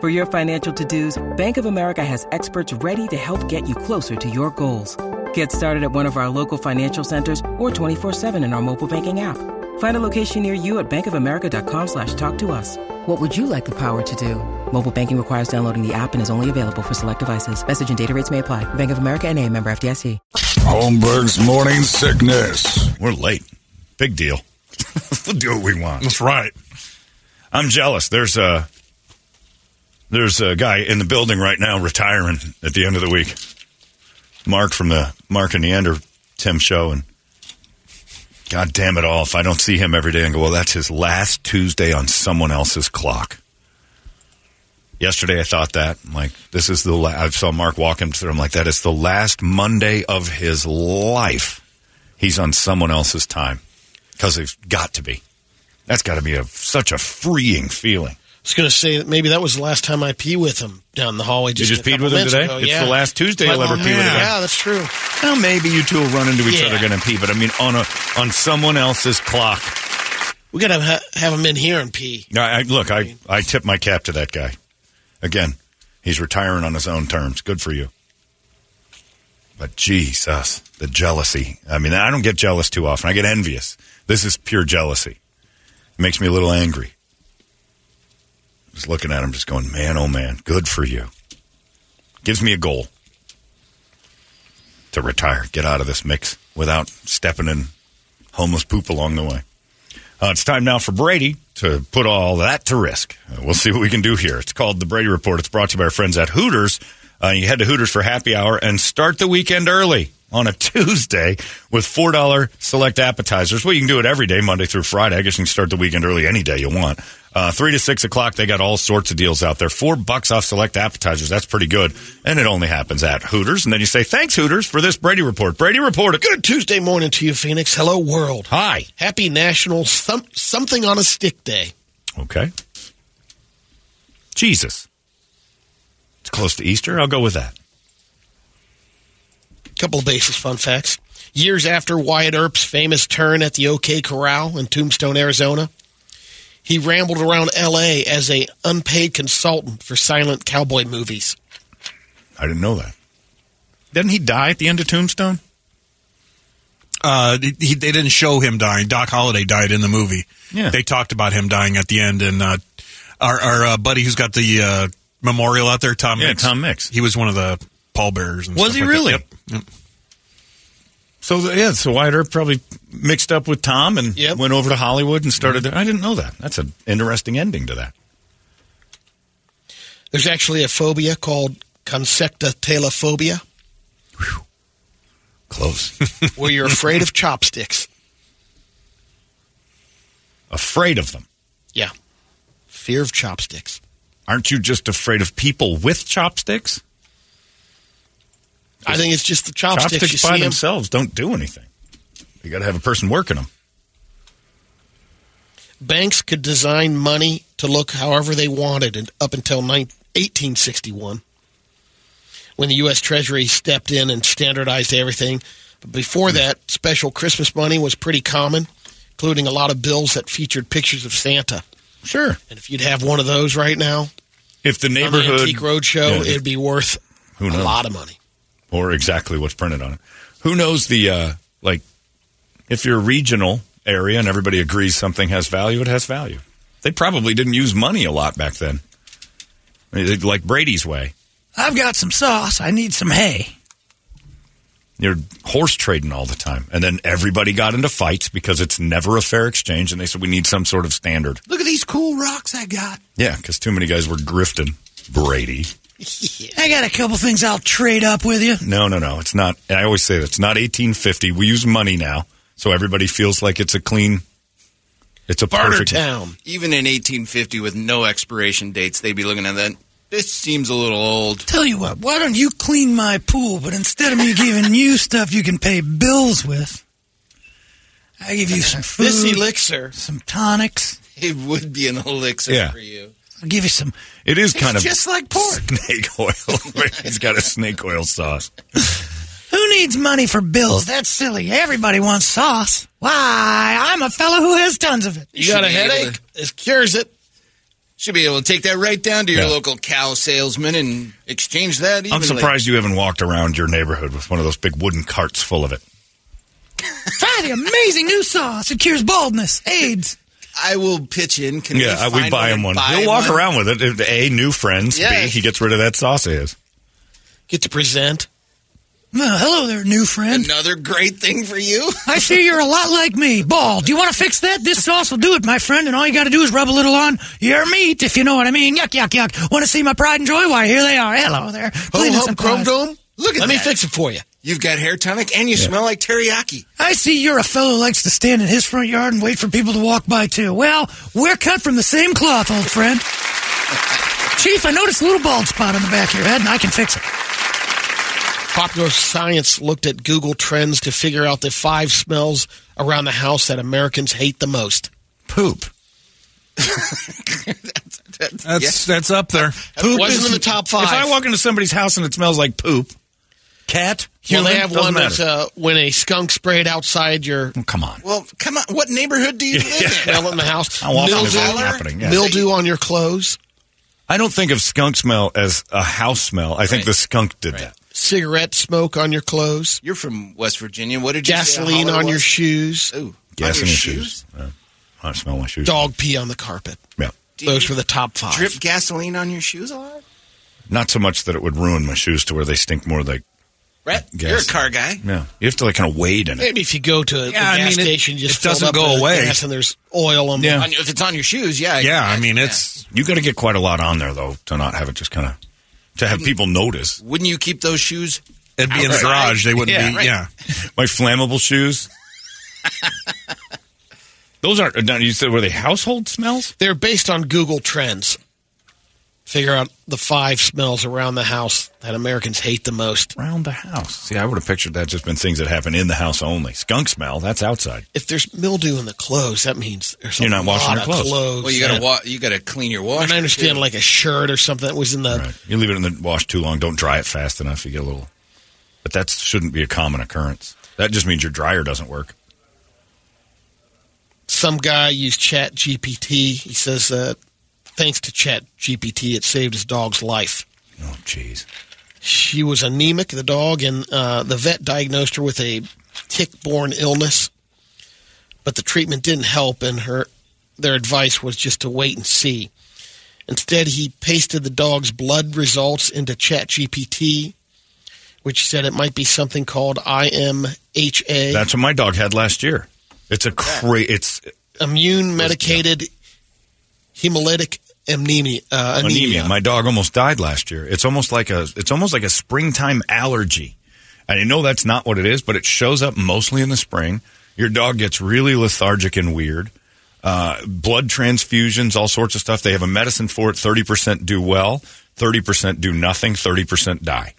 For your financial to-dos, Bank of America has experts ready to help get you closer to your goals. Get started at one of our local financial centers or 24-7 in our mobile banking app. Find a location near you at bankofamerica.com slash talk to us. What would you like the power to do? Mobile banking requires downloading the app and is only available for select devices. Message and data rates may apply. Bank of America and a member FDIC. Holmberg's morning sickness. We're late. Big deal. we'll do what we want. That's right. I'm jealous. There's a there's a guy in the building right now retiring at the end of the week. Mark from the Mark and Neander Tim show, and God damn it all! If I don't see him every day and go, well, that's his last Tuesday on someone else's clock. Yesterday, I thought that. I'm like, this is the. I saw Mark walk him through. I'm like, that is the last Monday of his life. He's on someone else's time because it's got to be. That's got to be a such a freeing feeling. I was going to say that maybe that was the last time I pee with him down the hallway. Just you just peed with him today? ago. It's yeah. the last Tuesday But- you'll ever oh, pee with a man. guy. Yeah, that's true. Well, maybe you two will run into each Yeah. other going to pee, but I mean on a on someone else's clock. We got to ha- have him in here and pee. I, I, look, I I tip my cap to that guy. Again, he's retiring on his own terms. Good for you. But Jesus, the jealousy. I mean, I don't get jealous too often. I get envious. This is pure jealousy. It makes me a little angry. Looking at him, just going, man, oh man, good for you. Gives me a goal to retire, get out of this mix without stepping in homeless poop along the way. Uh, it's time now for Brady to put all that to risk. Uh, we'll see what we can do here. It's called the Brady Report. It's brought to you by our friends at Hooters. Uh, you head to Hooters for happy hour and start the weekend early on a Tuesday with $4 select appetizers. Well, you can do it every day, Monday through Friday. I guess you can start the weekend early any day you want. Uh, 3 to 6 o'clock, they got all sorts of deals out there. Four bucks off select appetizers. That's pretty good. And it only happens at Hooters. And then you say, thanks, Hooters, for this Brady Report. Brady Report. a Good Tuesday morning to you, Phoenix. Hello, world. Hi. Happy National some- Something on a Stick Day. Okay. Jesus. It's close to Easter. I'll go with that. Couple of basis fun facts. Years after Wyatt Earp's famous turn at the OK Corral in Tombstone, Arizona, he rambled around L.A. as a unpaid consultant for silent cowboy movies. I didn't know that. Didn't he die at the end of Tombstone? Uh, he, they didn't show him dying. Doc Holliday died in the movie. Yeah. They talked about him dying at the end, and uh, our, our uh, buddy who's got the uh, memorial out there, Tom Yeah, Mix. Tom Mix. He was one of the pallbearers. And Was he like really? Yep. Yep. So the, yeah, so Wyatt Earp probably mixed up with Tom and Yep. went over to Hollywood and started. There. I didn't know that. That's an interesting ending to that. There's actually a phobia called consecotaleophobia, Close. where you're afraid of chopsticks. afraid of them. Yeah. Fear of chopsticks. Aren't you just afraid of people with chopsticks? I think it's just the chopsticks. Chopsticks by themselves don't do anything. You got to have a person working them. Banks could design money to look however they wanted and up until nine- 1861 when the U.S. Treasury stepped in and standardized everything. But before that, special Christmas money was pretty common, including a lot of bills that featured pictures of Santa. Sure. And if you'd have one of those right now If the on the neighborhood Antique Roadshow, Yeah, it'd be worth Who a lot of money. Or exactly what's printed on it. Who knows the uh, like? If you're a regional area and everybody agrees something has value, it has value. They probably didn't use money a lot back then. Like Brady's way. I've got some sauce. I need some hay. You're horse trading all the time, and then everybody got into fights because it's never a fair exchange, and they said we need some sort of standard. Look at these cool rocks I got. Yeah, because too many guys were grifting Brady. I got a couple things I'll trade up with you. No, no, no. It's not. I always say that it's not 1850. We use money now, so everybody feels like it's a clean. It's a Barter perfect. Town. Even in 1850, with no expiration dates, they'd be looking at that. This seems a little old. Tell you what, why don't you clean my pool, but instead of me giving you stuff you can pay bills with, I give you some food, This elixir. some tonics. It would be an elixir Yeah. for you. I'll give you some. It is kind of just like pork. snake oil. He's got a snake oil sauce. Who needs money for bills? That's silly. Everybody wants sauce. Why, I'm a fellow who has tons of it. You got a should be able headache? This cures it. Should be able to take that right down to your Yeah. local cow salesman and exchange that. I'm surprised you haven't walked around your neighborhood with one of those big wooden carts full of it. Try the amazing new sauce. It cures baldness, AIDS. I will pitch in. Can Yeah, uh, we, we buy him one. buy He'll walk one? around with it. A, new friends. Yeah. B, he gets rid of that sauce of his. Get to present. Well, hello there, new friend. Another great thing for you. I see you're a lot like me. Bald. Do you want to fix that? This sauce will do it, my friend, and all you got to do is rub a little on your meat, if you know what I mean. Yuck, yuck, yuck. Want to see my pride and joy? Why, here they are. Hello there. Ho Cleaning hum some chrome dome. Look at Let me fix it for you. You've got hair tonic and you smell like teriyaki. I see you're a fellow who likes to stand in his front yard and wait for people to walk by, too. Well, we're cut from the same cloth, old friend. Chief, I noticed a little bald spot on the back of your head, and I can fix it. Popular Science looked at Google Trends to figure out the five smells around the house that Americans hate the most. Poop. That's that's up there. Poop Wasn't in the top five. If I walk into somebody's house and it smells like poop, cat, well, human, they have doesn't one matter. that's uh, when a skunk sprayed outside your Oh, come on. Well, come on. What neighborhood do you live in? smell in the house. How often is that mildew, happening? Yeah. mildew on your clothes. I don't think of skunk smell as a house smell. I think the skunk did Right. that. cigarette smoke on your clothes, You're from West Virginia. What did you gasoline holler on your shoes, Ooh, Gasoline on in your your shoes. Yeah. I smell my shoes. dog pee on the carpet. Yeah. Do Those you were the top five. Drip gasoline on your shoes a lot? Not so much that it would ruin my shoes to where they stink more like, Right? Gas. You're a car guy. yeah. You have to like kind of wade in it. Maybe if you go to the Yeah, I gas mean, station, you just it doesn't up go away. gas and there's oil on Yeah. On your- if it's on your shoes, yeah. Yeah, I imagine, mean yeah. it's You got to get quite a lot on there though to not have it just kind of to have people notice. Wouldn't you keep those shoes? it'd be in the garage. They wouldn't Yeah, be. right. Yeah, My flammable shoes. Those aren't. Now you said were they household smells? They're based on Google Trends. Figure out the five smells around the house that Americans hate the most. Around the house. See, I would have pictured that just been things that happen in the house only. Skunk smell. That's outside. If there's mildew in the clothes, that means there's You're not washing lot your of clothes. Well, you got to wa- you got to clean your wash. And I understand too. like a shirt or something that was in the Right. You leave it in the wash too long. Don't dry it fast enough. You get a little. But that shouldn't be a common occurrence. That just means your dryer doesn't work. some guy used Chat GPT. He says uh, thanks to Chat GPT, it saved his dog's life. Oh, jeez. She was anemic, the dog, and uh, the vet diagnosed her with a tick-borne illness. But the treatment didn't help, and her their advice was just to wait and see. Instead, he pasted the dog's blood results into ChatGPT, which said it might be something called IMHA, That's what my dog had last year. It's a cra- It's immune mediated hemolytic anemia. Uh, anemia. anemia. My dog almost died last year. It's almost like a. It's almost like a springtime allergy. And I know that's not what it is, but it shows up mostly in the spring. Your dog gets really lethargic and weird. Uh, blood transfusions, all sorts of stuff. They have a medicine for it. Thirty percent do well. Thirty percent do nothing. Thirty percent die.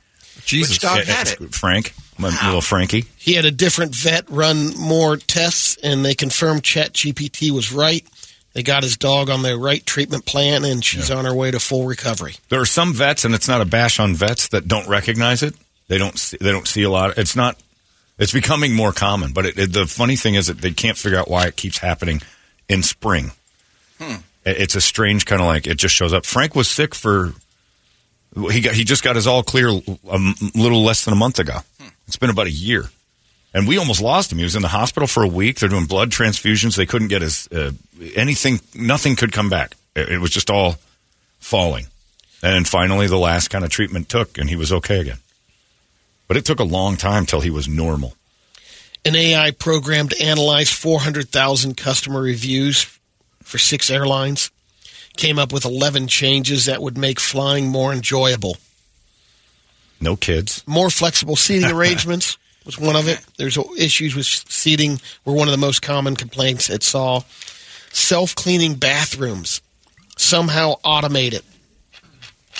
Jesus. Which dog Yeah, had it? Frank, my little Frankie. He had a different vet run more tests, and they confirmed ChatGPT was right. They got his dog on the right treatment plan, and she's on her way to full recovery. There are some vets, and it's not a bash on vets that don't recognize it. They don't. See, they don't see a lot. It's not. It's becoming more common, but it, it, the funny thing is that they can't figure out why it keeps happening in spring. Hmm. It- It's a strange kind of like it just shows up. Frank was sick for. He got. He just got his all clear a m- little less than a month ago. Hmm. It's been about a year, and we almost lost him. He was in the hospital for a week. They're doing blood transfusions. They couldn't get his uh, anything. Nothing could come back. It, it was just all falling. And then finally, the last kind of treatment took, and he was okay again. But it took a long time till he was normal. An AI program to analyze 400,000 customer reviews for six airlines came up with 11 changes that would make flying more enjoyable. No kids. More flexible seating arrangements was one of it. There's issues with seating were one of the most common complaints it saw. Self cleaning bathrooms, somehow automated.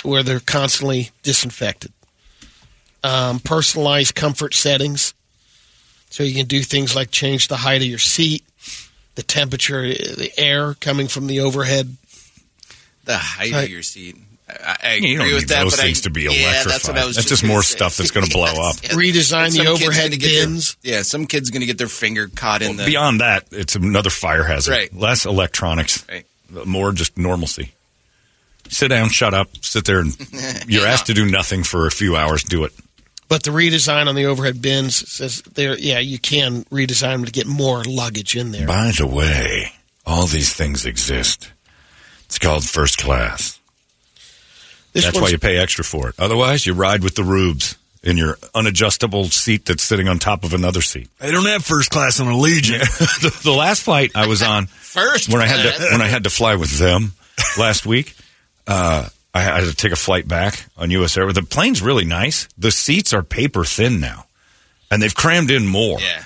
where they're constantly disinfected. Um, personalized comfort settings, so you can do things like change the height of your seat, the temperature, the air coming from the overhead. The height Right. of your seat. I, I agree You don't with need that, those but things I, to be yeah, electrified. That's, what I was That's just just more say. stuff that's gonna blow up. Redesign And the overhead gonna their- bins. yeah, some kid's going to get their finger caught in the. Beyond that, it's another fire hazard. Right. Less electronics, Right. more just normalcy. Sit down, shut up, sit there, and you're asked to do nothing for a few hours. Do it. But the redesign on the overhead bins says there, yeah, you can redesign them to get more luggage in there. By the way, all these things exist. It's called first class. This That's why you pay extra for it. Otherwise, you ride with the rubes in your unadjustable seat that's sitting on top of another seat. I don't have first class on Allegiant. the, the last flight I was on First when I had to when I had to fly with them last week. Uh, I had to take a flight back on U.S. Air. The plane's really nice. The seats are paper thin now, and they've crammed in more. Yeah.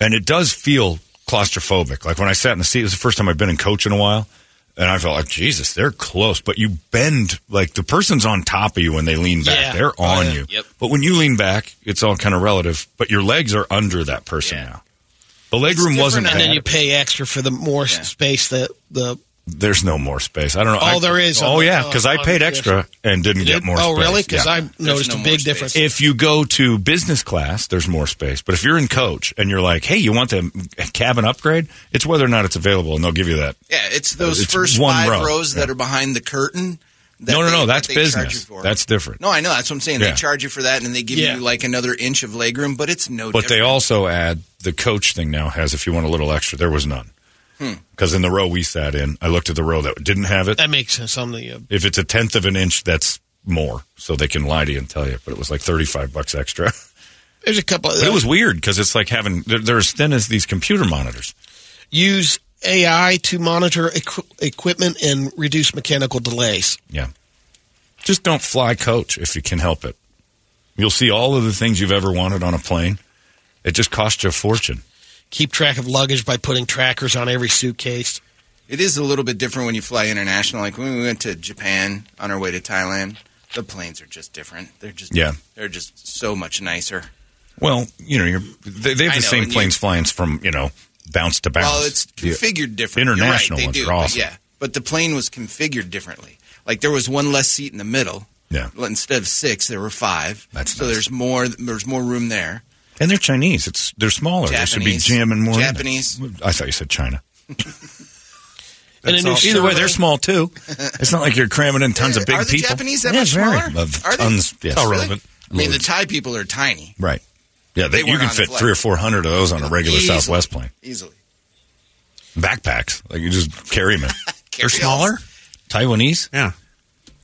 and it does feel claustrophobic. Like when I sat in the seat, it was the first time I've been in coach in a while, and I felt like Jesus, they're close, but you bend like the person's on top of you when they lean back. Yeah. They're on Oh, yeah. you. Yep. But when you lean back, it's all kind of relative. But your legs are under that person Yeah. now. The leg room wasn't and and then you pay extra for the more space that the There's no more space. I don't know. Oh, I- there is Oh yeah, oh, because I paid extra and didn't get more. oh space. really? Because Yeah. I noticed no a big difference. If you go to business class, there's more space. But if you're in coach and you're like, hey, you want the cabin upgrade? It's whether or not it's available, and they'll give you that. Yeah, it's uh, those It's first one five row. rows that Yeah. are behind the curtain. that No, no, they- no. That's they business. That's different. No, I know. That's what I'm saying. Yeah. They charge you for that, and they give Yeah. you like another inch of legroom, but it's no. But they also add the coach thing now has if you want a little extra. There was none. Because in the row we sat in, I looked at the row that didn't have it. that makes sense on the uh, If it's a tenth of an inch, that's more. So they can lie to you and tell you. But it was like 35 bucks extra. there's a couple. But it was weird because it's like having, they're, they're as thin as these computer monitors. use AI to monitor equ- equipment and reduce mechanical delays. Yeah. Just don't fly coach if you can help it. You'll see all of the things you've ever wanted on a plane. It just costs you a fortune. Keep track of luggage by putting trackers on every suitcase. It is a little bit different when you fly international. Like when we went to Japan on our way to Thailand, the planes are just different. They're just Yeah. they're just so much nicer. Well, you know, you're, they, they have the know, same and you- planes flying from, you know, bounce to bounce. Well, it's The- configured different. international You're right, ones they are do, but awesome. Yeah, but the plane was configured differently. Like there was one less seat in the middle. Yeah. Well, Instead of six, there were five. That's so nice. there's more. There's more room there. And they're Chinese. It's they're smaller. They should be Japanese. jamming more. Japanese. I thought you said China. And a new Either way, they're small too. It's not like you're cramming in tons of big are the people. Japanese that yeah, much very. smaller? Of Are they? tons. Yes. How relevant. I mean, the Thai people are tiny Right. Yeah, they, They you can fit three or four hundred of those on a regular Easily. Southwest plane. easily. Backpacks, like you just carry them. They're smaller? Taiwanese, Yeah.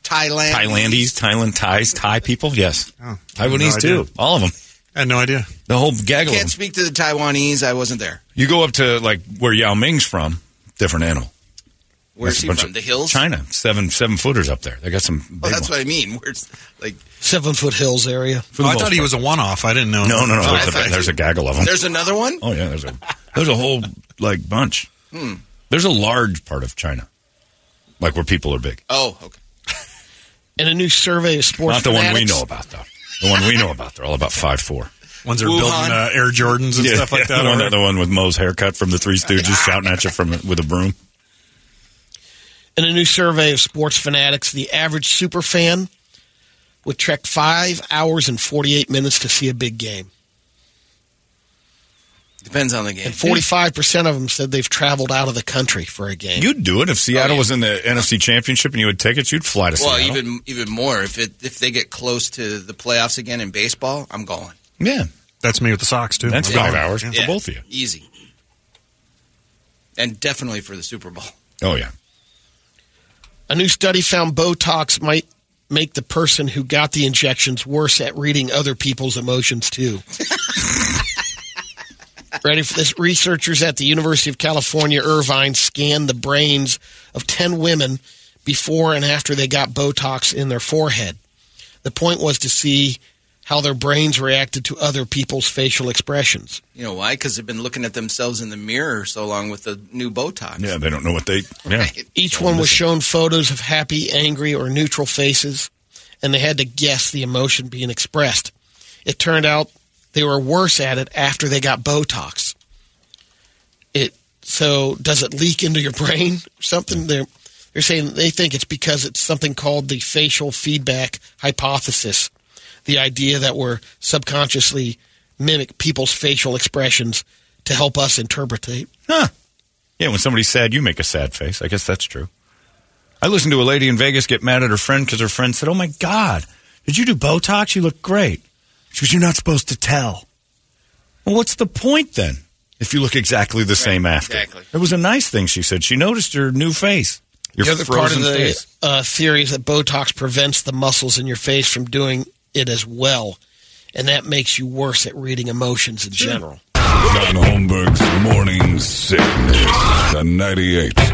Thailand. Thailandese, Thailand Thais, Thai people. Yes, Oh, Taiwanese no too. idea. All of them. I had no idea. The whole gaggle. I can't speak to the Taiwanese. I wasn't there. You go up to like where Yao Ming's from, different animal. Where's he from? The hills. China, seven seven footers up there. They got some. Big Well, that's ones. what I mean. Where's like Seven Foot Hills area. Oh, I most thought he part. was a one-off. I didn't know. No, no, no. Oh, There's, a, there's you- a gaggle of them. there's another one. Oh yeah, there's a there's a whole like bunch. Hmm. There's a large part of China, like where people are big. Oh, okay. And a new survey of sports Not the one we know about though. The one we know about. They're all about five four. Ones that are Wuhan. building uh, Air Jordans and stuff like that. The one, are- the one with Moe's haircut from the Three Stooges shouting at you from with a broom. In a new survey of sports fanatics, the average super fan would trek five hours and 48 minutes to see a big game. Depends on the game. And 45% of them said they've traveled out of the country for a game. You'd do it if Seattle Oh, yeah. was in the NFC Championship and you had tickets. You'd fly to well, Seattle. Well, even even more if it if they get close to the playoffs again in baseball, I'm going. yeah, That's me with the Sox too. that's I'm five hours Yeah. for both of you. Easy. And definitely for the Super Bowl. Oh yeah. A new study found Botox might make the person who got the injections worse at reading other people's emotions, too. Ready for this? Researchers at the University of California, Irvine, scanned the brains of 10 women before and after they got Botox in their forehead. The point was to see how their brains reacted to other people's facial expressions. You know why? Because they've been looking at themselves in the mirror so long with the new Botox. Yeah, they don't know what they. Yeah. Right. Each one was shown photos of happy, angry, or neutral faces, and they had to guess the emotion being expressed. It turned out they were worse at it after they got Botox. It so does it leak into your brain something? They're they're saying they think it's because it's something called the facial feedback hypothesis, the idea that we're subconsciously mimic people's facial expressions to help us interpretate. Huh. Yeah, when somebody's sad, you make a sad face. I guess that's true. I listened to a lady in Vegas get mad at her friend because her friend said, Oh my God, did you do Botox? You look great. She goes, You're not supposed to tell. Well, what's the point then if you look exactly the same after? exactly. It was a nice thing, she said. She noticed your new face. Your the other part of the uh, theory is that Botox prevents the muscles in your face from doing it as well, and that makes you worse at reading emotions in general. John Holmberg's Morning Sickness. The 98.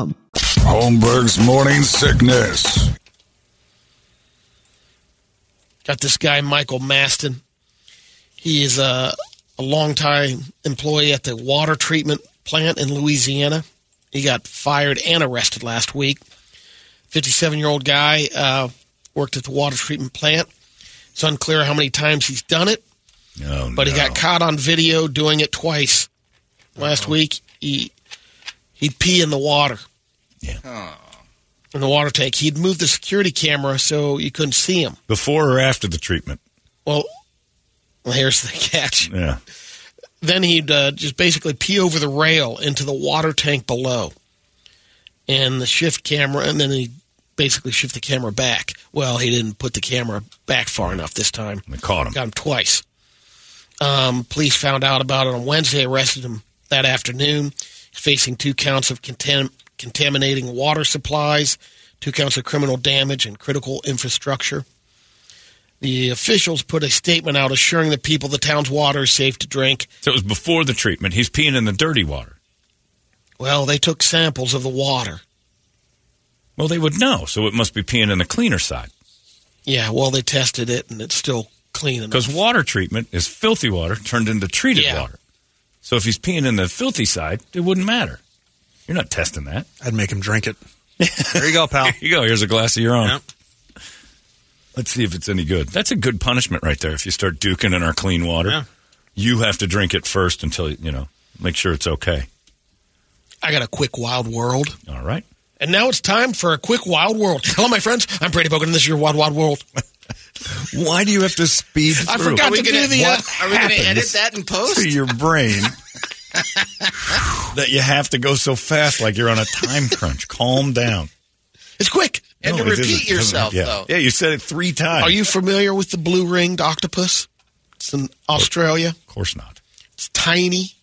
Holmberg's Morning Sickness. Got this guy, Michael Maston. He is a, a longtime employee at the water treatment plant in Louisiana. He got fired and arrested last week. 57 year old guy uh, worked at the water treatment plant. It's unclear how many times he's done it, Oh, but he got caught on video doing it twice. Last week, he he'd pee in the water. Yeah. In the water tank. He'd moved the security camera so you couldn't see him. Before or after the treatment? Well, well here's the catch. Yeah. then he'd uh, just basically pee over the rail into the water tank below and the shift camera and then he basically shift the camera back well he didn't put the camera back far enough this time They caught him. got him twice um, police found out about it on wednesday arrested him that afternoon he's facing two counts of contam- contaminating water supplies two counts of criminal damage and critical infrastructure the officials put a statement out assuring the people the town's water is safe to drink So it was before the treatment. He's peeing in the dirty water. Well, they took samples of the water. Well, they would know, so it must be peeing in the cleaner side. Yeah, well, they tested it and it's still clean enough. Because water treatment is filthy water turned into treated Yeah. water. So if he's peeing in the filthy side, it wouldn't matter. You're not testing that. I'd make him drink it. There you go, pal. Here you go. Here's a glass of your own. Yep. Let's see if it's any good. That's a good punishment right there. If you start duking in our clean water, Yeah. you have to drink it first until, you know, make sure it's okay. I got a quick wild world. All right. And now it's time for a quick wild world. Hello, my friends. I'm Brady Bogan, and this is your wild wild world. Why do you have to speed I through? forgot to gonna- do the. Uh, Are we going to happens edit that in post? to your brain that you have to go so fast like you're on a time crunch. Calm down. it's quick. And No, to repeat It doesn't- yourself, yeah. though. Yeah, you said it three times. Are you familiar with the blue ringed octopus? It's in Australia. Of course not. It's tiny,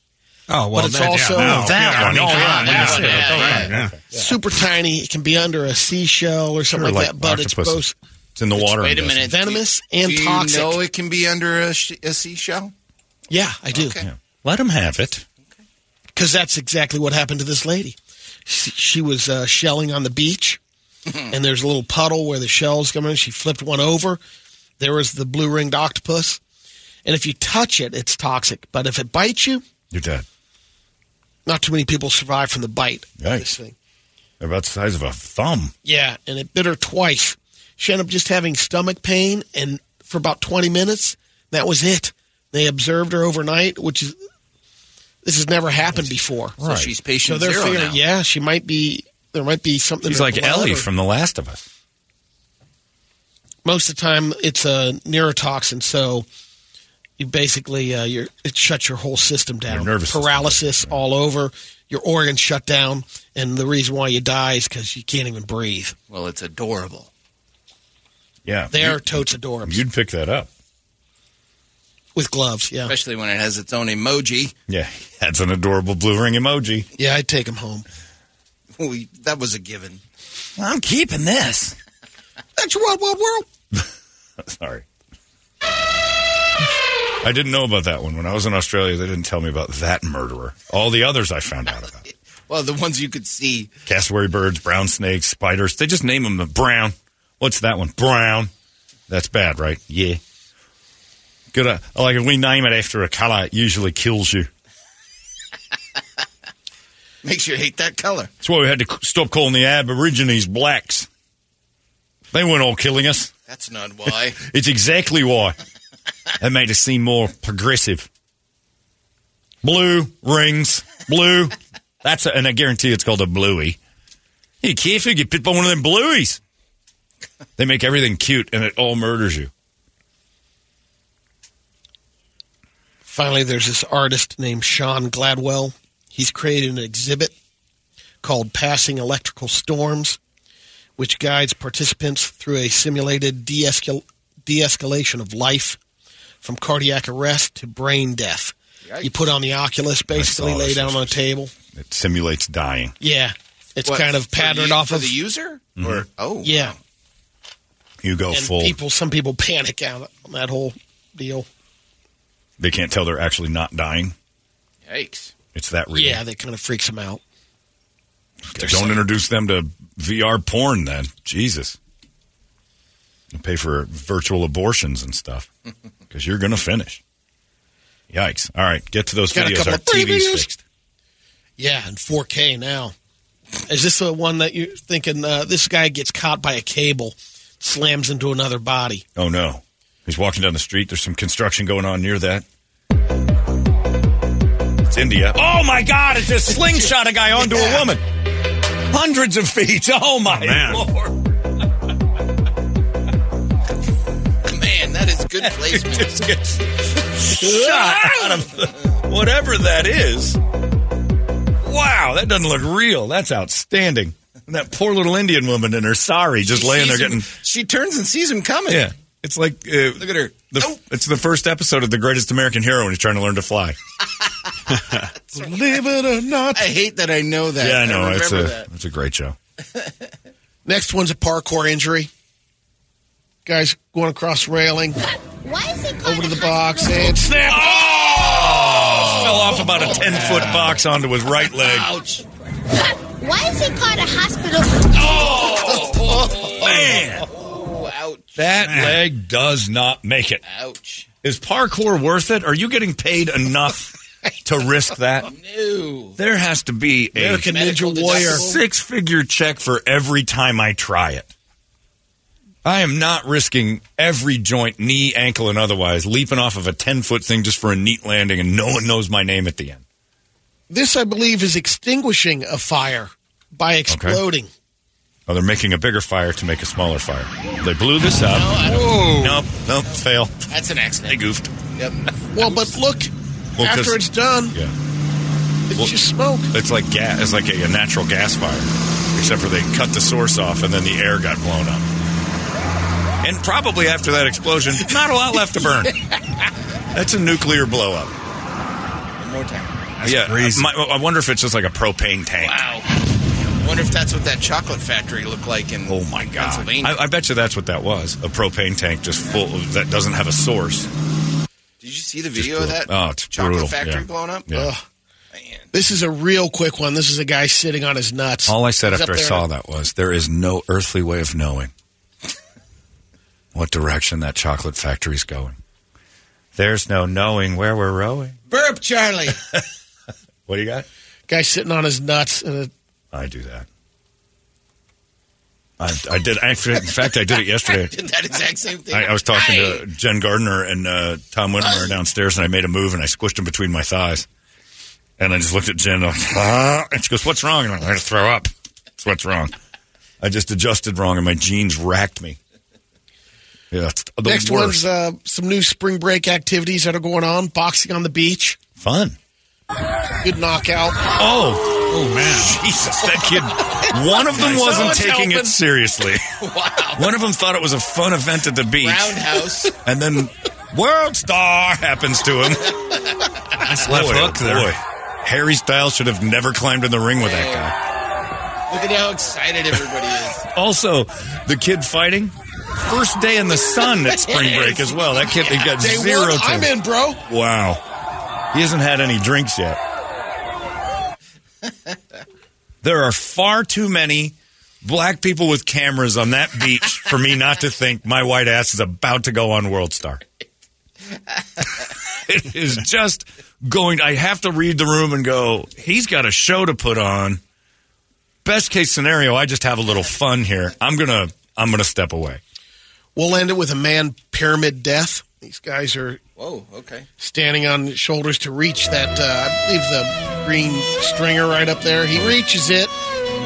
Oh, well, But it's that, also- yeah, now. That yeah, one. I mean, Oh, yeah, yeah, super tiny. It can be under a seashell or something Sure, like, that, but octopus. it's both It's in the water. Wait a I'm guessing. minute. venomous do, and do you toxic. know it can be under a, sh- a seashell? Yeah, I do. Okay. Yeah. Let him have it. Because that's exactly what happened to this lady. She, she was uh, shelling on the beach, and there's a little puddle where the shells come in. She flipped one over. There was the blue ringed octopus, and if you touch it, it's toxic. But if it bites you, You're dead. not too many people survive from the bite. of This thing. They're about the size of a thumb. Yeah, and it bit her twice. She ended up just having stomach pain, and for about 20 minutes, that was it. They observed her overnight, which is this has never happened before. So she's patient So patient they're zero figuring, now. yeah, she might be. There might be something. He's like Ellie or- from The Last of Us. most of the time it's a neurotoxin, so you basically uh, you're, it shuts your whole system down. Your nervous system. paralysis all over, your organs shut down, and the reason why you die is because you can't even breathe. Well, it's adorable. Yeah. They're You- totes adorbs You'd pick that up. With gloves. Yeah, Especially when it has its own emoji. Yeah. That's an adorable blue ring emoji. yeah, I'd take them home. We, that was a given. I'm keeping this. That's your wild, wild world. Sorry. I didn't know about that one. When I was in Australia, they didn't tell me about that murderer. All the others I found out about. Well, the ones you could see. Cassowary birds, brown snakes, spiders. They just name them the brown. What's that one? Brown. That's bad, right? Yeah. Good. Uh, like if we name it after a color, it usually kills you. Makes you hate that color. That's why we had to stop calling the Aborigines blacks. They weren't all killing us. That's not why. It's exactly why. That made us seem more progressive. Blue rings, blue. That's a, and I guarantee it's called a bluey. You you get bit by one of them blueies. They make everything cute, and it all murders you. Finally, there's this artist named Shaun Gladwell. He's created an exhibit called Passing Electrical Storms, which guides participants through a simulated de-escal- de-escalation of life from cardiac arrest to brain death. You put on the Oculus, basically, lay down on a table. It simulates dying. Yeah. It's What, kind of patterned the, off of the user. Mm-hmm. Or oh Yeah. You go and full. people, some people panic out on that whole deal. They can't tell they're actually not dying. yikes! It's that real. Yeah, that kind of freaks them out. Don't introduce them to VR porn then. Jesus. You pay for virtual abortions and stuff because you're going to finish. Yikes. All right, get to those Got videos. couple Our of TV's videos. fixed. Yeah, in 4K now. Is this the one that you're thinking uh, this guy gets caught by a cable, slams into another body? Oh, no. He's walking down the street. There's some construction going on near that. It's India. Oh, my God. It just slingshot a guy onto a woman. Hundreds of feet. Oh, my man. Lord. Man, that is good placement. just gets shot out of whatever that is. Wow, that doesn't look real. That's outstanding. And that poor little Indian woman in her sari just She laying there sees him- getting. She turns and sees him coming. Yeah. It's like. Uh, Look at her. The, Nope. It's the first episode of The Greatest American Hero when he's trying to learn to fly. Believe it or not. I hate that I know that. yeah, I know. it's a, that. it's a great show. Next one's a parkour injury. Guy's going across the railing, Why is he called over to a the box, and snap. Oh! Fell off about a 10 foot box onto his right leg. Ouch! Why is he called a hospital? Man! Oh, ouch! That leg does not make it. Ouch! Is parkour worth it? Are you getting paid enough to risk that? No. There has to be a American Ninja Warrior. six figure check for every time I try it. I am not risking every joint, knee, ankle, and otherwise, leaping off of a 10 foot thing just for a neat landing and no one knows my name at the end. This, I believe, is extinguishing a fire by exploding. Oh, they're making a bigger fire to make a smaller fire. They blew this up. Nope, nope, fail. That's an accident. They goofed. Yep. Well, but look, Well, 'cause- after it's done, Yeah. it's Well- just smoke. It's like gas. It's like a, a natural gas fire, except for they cut the source off and then the air got blown up. And probably after that explosion, not a lot left to burn. That's a nuclear blow up. One more time. yeah, crazy. my- I wonder if it's just like a propane tank. Wow. I wonder if that's what that chocolate factory looked like in Oh my god! Pennsylvania. I, I bet you that's what that was. A propane tank just full that doesn't have a source. Did you see the video of that Oh, it's chocolate brutal, factory yeah. blowing up? Yeah. Ugh. Man. This is a real quick one. This is a guy sitting on his nuts. All I said He's after I saw in- that was there is no earthly way of knowing what direction that chocolate factory's going. There's no knowing where we're rowing. Burp, Charlie. What do you got? Guy sitting on his nuts. And I do that. I, I did. Actually, in fact, I did it yesterday. I Did that exact same thing. I, I was talking to Jen Gardner and uh, Tom Wintermeyer downstairs, and I made a move and I squished him between my thighs. And I just looked at Jen, and, I was, "Ah," and she goes, "What's wrong?" And I'm like, "I had to throw up. That's what's wrong. I just adjusted wrong, and my jeans racked me." Yeah, it's the next worst. one's uh, some new spring break activities that are going on. Boxing on the beach. Fun. Good knockout. Oh, Oh man. Jesus, that kid. One of them wasn't Someone's taking helping. it seriously. Wow. One of them thought it was a fun event at the beach. Roundhouse. And then World Star happens to him. That's left Boy, hook oh there. boy. Harry Styles should have never climbed in the ring with that guy. Look at how excited everybody is. Also, the kid fighting, first day in the sun at spring break as well. That kid he got Day zero one, to I'm in, bro. Wow. He hasn't had any drinks yet. there are far too many black people with cameras on that beach for me not to think my white ass is about to go on World Star. it is just going. I have to read the room and go, he's got a show to put on. Best case scenario, I just have a little fun here. I'm to. I'm to step away. We'll end it with a man pyramid death. These guys are Whoa, okay. standing on shoulders to reach that, uh, I believe the green stringer right up there. He reaches it,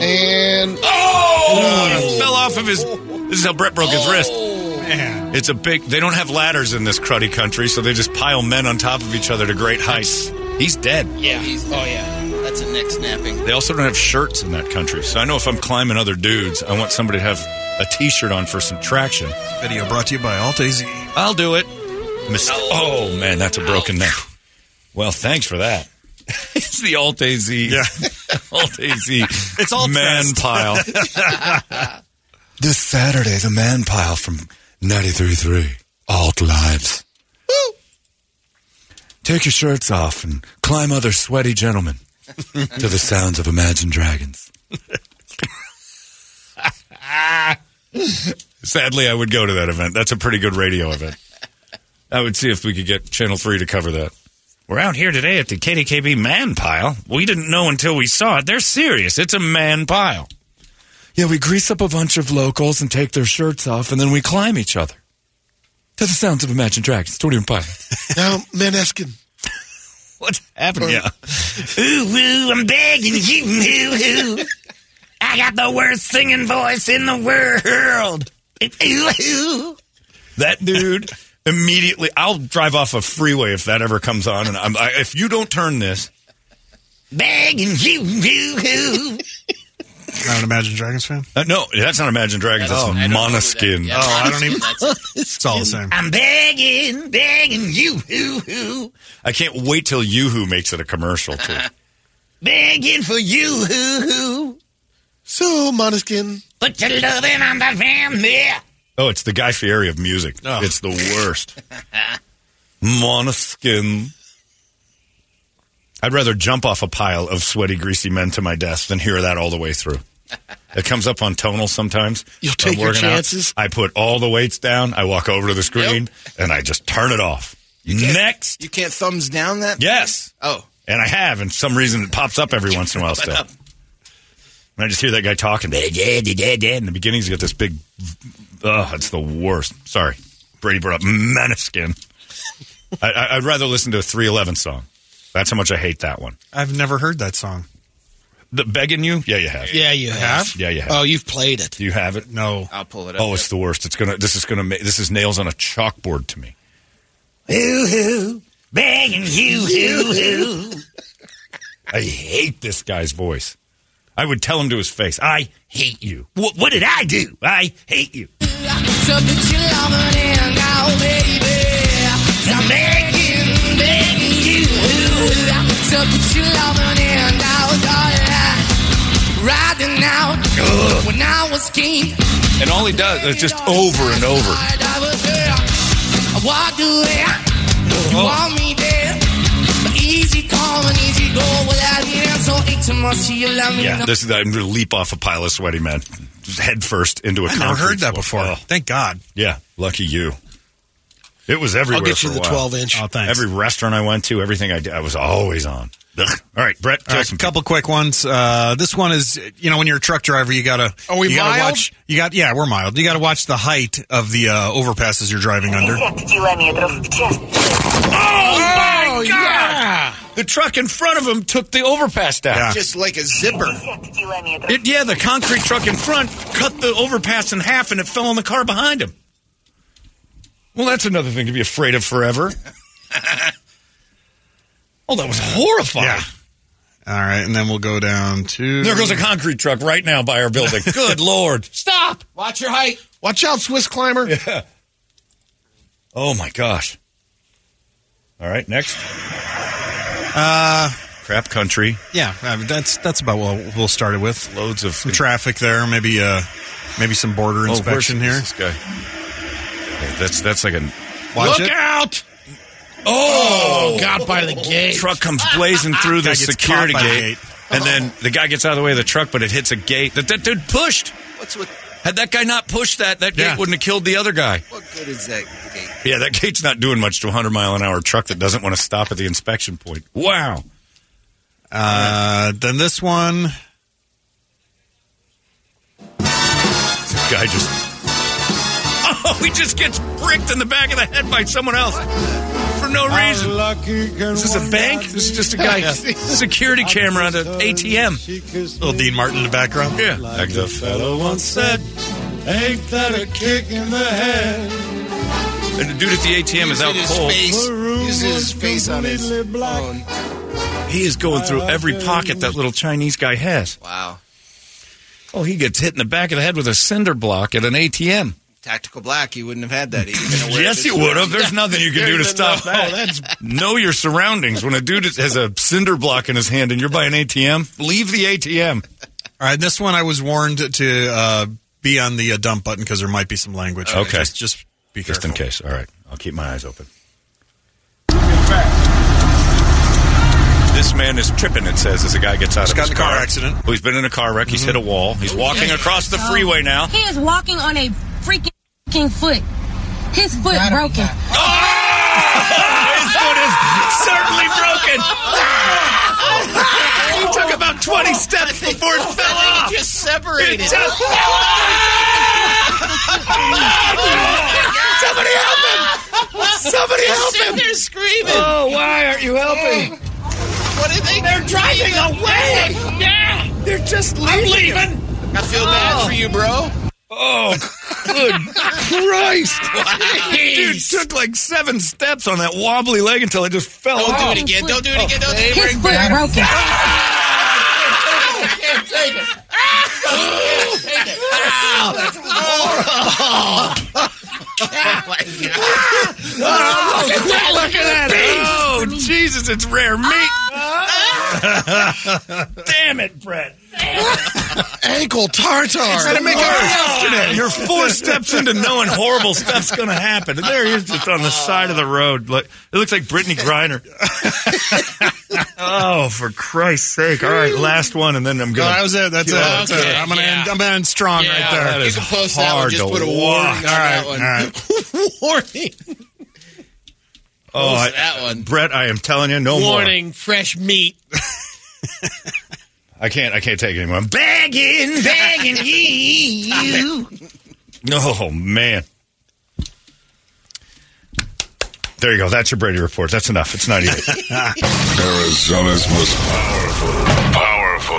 and Oh, it fell off of his. This is how Brett broke his wrist. Man. It's a big. They don't have ladders in this cruddy country, so they just pile men on top of each other to great heights. He's dead. yeah, He's, oh, yeah. That's a neck snapping. They also don't have shirts in that country, so I know if I'm climbing other dudes, I want somebody to have a T-shirt on for some traction. Video brought to you by Alt AZ. I'll do it. Mis- oh man, that's a broken neck. Well, thanks for that. it's the Alt AZ. Yeah. Alt AZ. It's Alt man Fest. pile. this Saturday, the man pile from 93.3 Alt Lives. Woo. Take your shirts off and climb other sweaty gentlemen to the sounds of Imagine Dragons. Sadly, I would go to that event. That's a pretty good radio event. I would see if we could get Channel 3 to cover that. We're out here today at the KDKB man pile. We didn't know until we saw it. They're serious. It's a man pile. Yeah, we grease up a bunch of locals and take their shirts off, and then we climb each other. To the sounds of Imagine Dragons. Torian Pile. now Måneskin. What's happening? Yeah. Ooh, ooh, I'm begging you, ooh, ooh. I got the worst singing voice in the world. Ooh, ooh. That dude immediately. I'll drive off a freeway if that ever comes on, and I'm, I, if you don't turn this, begging you, ooh, ooh. Not an Imagine Dragons fan. Uh, no, that's not Imagine Dragons. That's I don't that- Måneskin. yeah, Oh, I don't even- That's- It's all the same. I'm begging, begging you, ooh, ooh. I can't wait till Yoo-Hoo makes it a commercial too. begging for you, ooh, So Måneskin. Put your loving on the family. Oh, it's the Guy Fieri of music. Oh. It's the worst. Måneskin. I'd rather jump off a pile of sweaty, greasy men to my death than hear that all the way through. It comes up on tonal sometimes. You'll take your working out. chances? I put all the weights down. I walk over to the screen and I just turn it off. Next. You can't thumbs down that? Yes. Oh. And I have, and for some reason it pops up every once in a while still. And I just hear that guy talking. In the beginning, he's got this big. Oh, it's the worst. Sorry. Brady brought up Måneskin. I, I, I'd rather listen to a 311 song. That's how much I hate that one. I've never heard that song. The Begging You? Yeah, you have. Yeah, you have. Yeah, you have. Oh, you've played it. Do you have it? No. I'll pull it up. Oh, it's the worst. It's gonna. This is gonna. make This is nails on a chalkboard to me. Ooh, begging you, ooh, ooh. I hate this guy's voice. I would tell him to his face, I hate you. What, what did I do? I hate you. So put your loving in now, baby. I'm begging, begging you. So put your loving in now, darling. Riding out when I was king. And all he does is just over and over. I there. I. You Oh. want me there. Easy come and easy go without me there. So ain't too much you love me. Yeah, this is. I'm going to leap off a pile of sweaty men, just head first into a. I never concrete heard that floor. before. Oh, Thank God. yeah, lucky you. It was everywhere. I'll get for you a the while. 12 inch. Oh, thanks. Every restaurant I went to, everything I did, I was always on. Ugh. All right, Brett, All tell right, some a couple quick ones. Uh, this one is, you know, when you're a truck driver, you gotta. Are we you gotta mild? watch. You got, yeah, we're mild. You gotta watch the height of the uh, overpasses you're driving under. Oh, my God! The truck in front of him took the overpass down. Yeah. Just like a zipper. It, yeah, the concrete truck in front cut the overpass in half and it fell on the car behind him. Well, that's another thing to be afraid of forever. oh, that was horrifying. Yeah. All right, and then we'll go down to. There goes a concrete truck right now by our building. Good lord! Stop! Watch your height. Watch out, Swiss climber. Yeah. Oh my gosh! All right, next. Uh, Crap country. yeah, I mean, that's that's about what we'll start it with. Loads of Some traffic there, maybe uh, maybe some border Oh, inspection here. This guy. Okay, that's that's like a Watch Look it. out! oh, Oh, got by the gate. truck comes blazing through the security caught by the gate, gate. and then the guy gets out of the way of the truck, but it hits a gate that that dude pushed. What's with Had that guy not pushed that, that gate wouldn't have killed the other guy. what good is that gate? Yeah, that gate's not doing much to a 100 mile an hour truck that doesn't want to stop at the inspection point. Wow. Uh, then this one. Guy just. Oh, he just gets bricked in the back of the head by someone else for no reason. Is this a bank? This is just a guy. Security camera on the ATM. Little Dean Martin in the background. Yeah. Like the fellow once said, ain't that a kick in the head? And the dude at the ATM is out His cold. face. Use his face on his phone. He is going through every pocket that little Chinese guy has. Wow. Oh, he gets hit in the back of the head with a cinder block at an ATM. Tactical black, you wouldn't have had that. He'd been aware Yes, you would have. There's nothing you can do to stop No, that. that's Know your surroundings. When a dude has a cinder block in his hand and you're by an ATM, leave the ATM. All right, this one I was warned to uh, be on the uh, dump button because there might be some language. in. Okay. just, just be Just in case. All right. I'll keep my eyes open. This man is tripping, it says, as a guy gets out Just of got his in a car accident. Oh, he's been in a car wreck. He's hit a wall. He's walking across the freeway now. He is walking on a freaking foot. His foot broken. Oh! His foot is certainly broken. he took about 20 steps before it fell off. He just separated. It just fell off. Somebody help him! Somebody help him! They're screaming. Oh, why aren't you helping? What are they? They're driving away. Yeah. They're just leaving. I'm leaving. I feel bad oh. for you, bro. Oh, good Christ! Dude took like seven steps on that wobbly leg until it just fell Don't off. do it again. Don't do it again. Don't do it again. His again. foot broken. can't take it. Look at that! Oh, Jesus, it's rare meat. Damn it, Brett. ankle tartar. Trying to make it yesterday. Oh, you're four steps into knowing horrible stuff's going to happen. And there he is just on the side of the road. Like, it looks like Brittney Griner. oh, for Christ's sake. All right, last one, and then I'm No, going that was it. That's it. That's it. Okay, I'm gonna yeah. end, I'm gonna end strong right there. That You is can post that one. hard Just to put a warning watch. on All right, that one. all right. Warning. Oh, I, that one. Brett, I am telling you, no more. Warning. Fresh meat. I can't. I can't take it anymore. I'm Begging, begging you. Oh man. There you go. That's your Brady report. That's enough. It's 98. Arizona's most powerful, powerful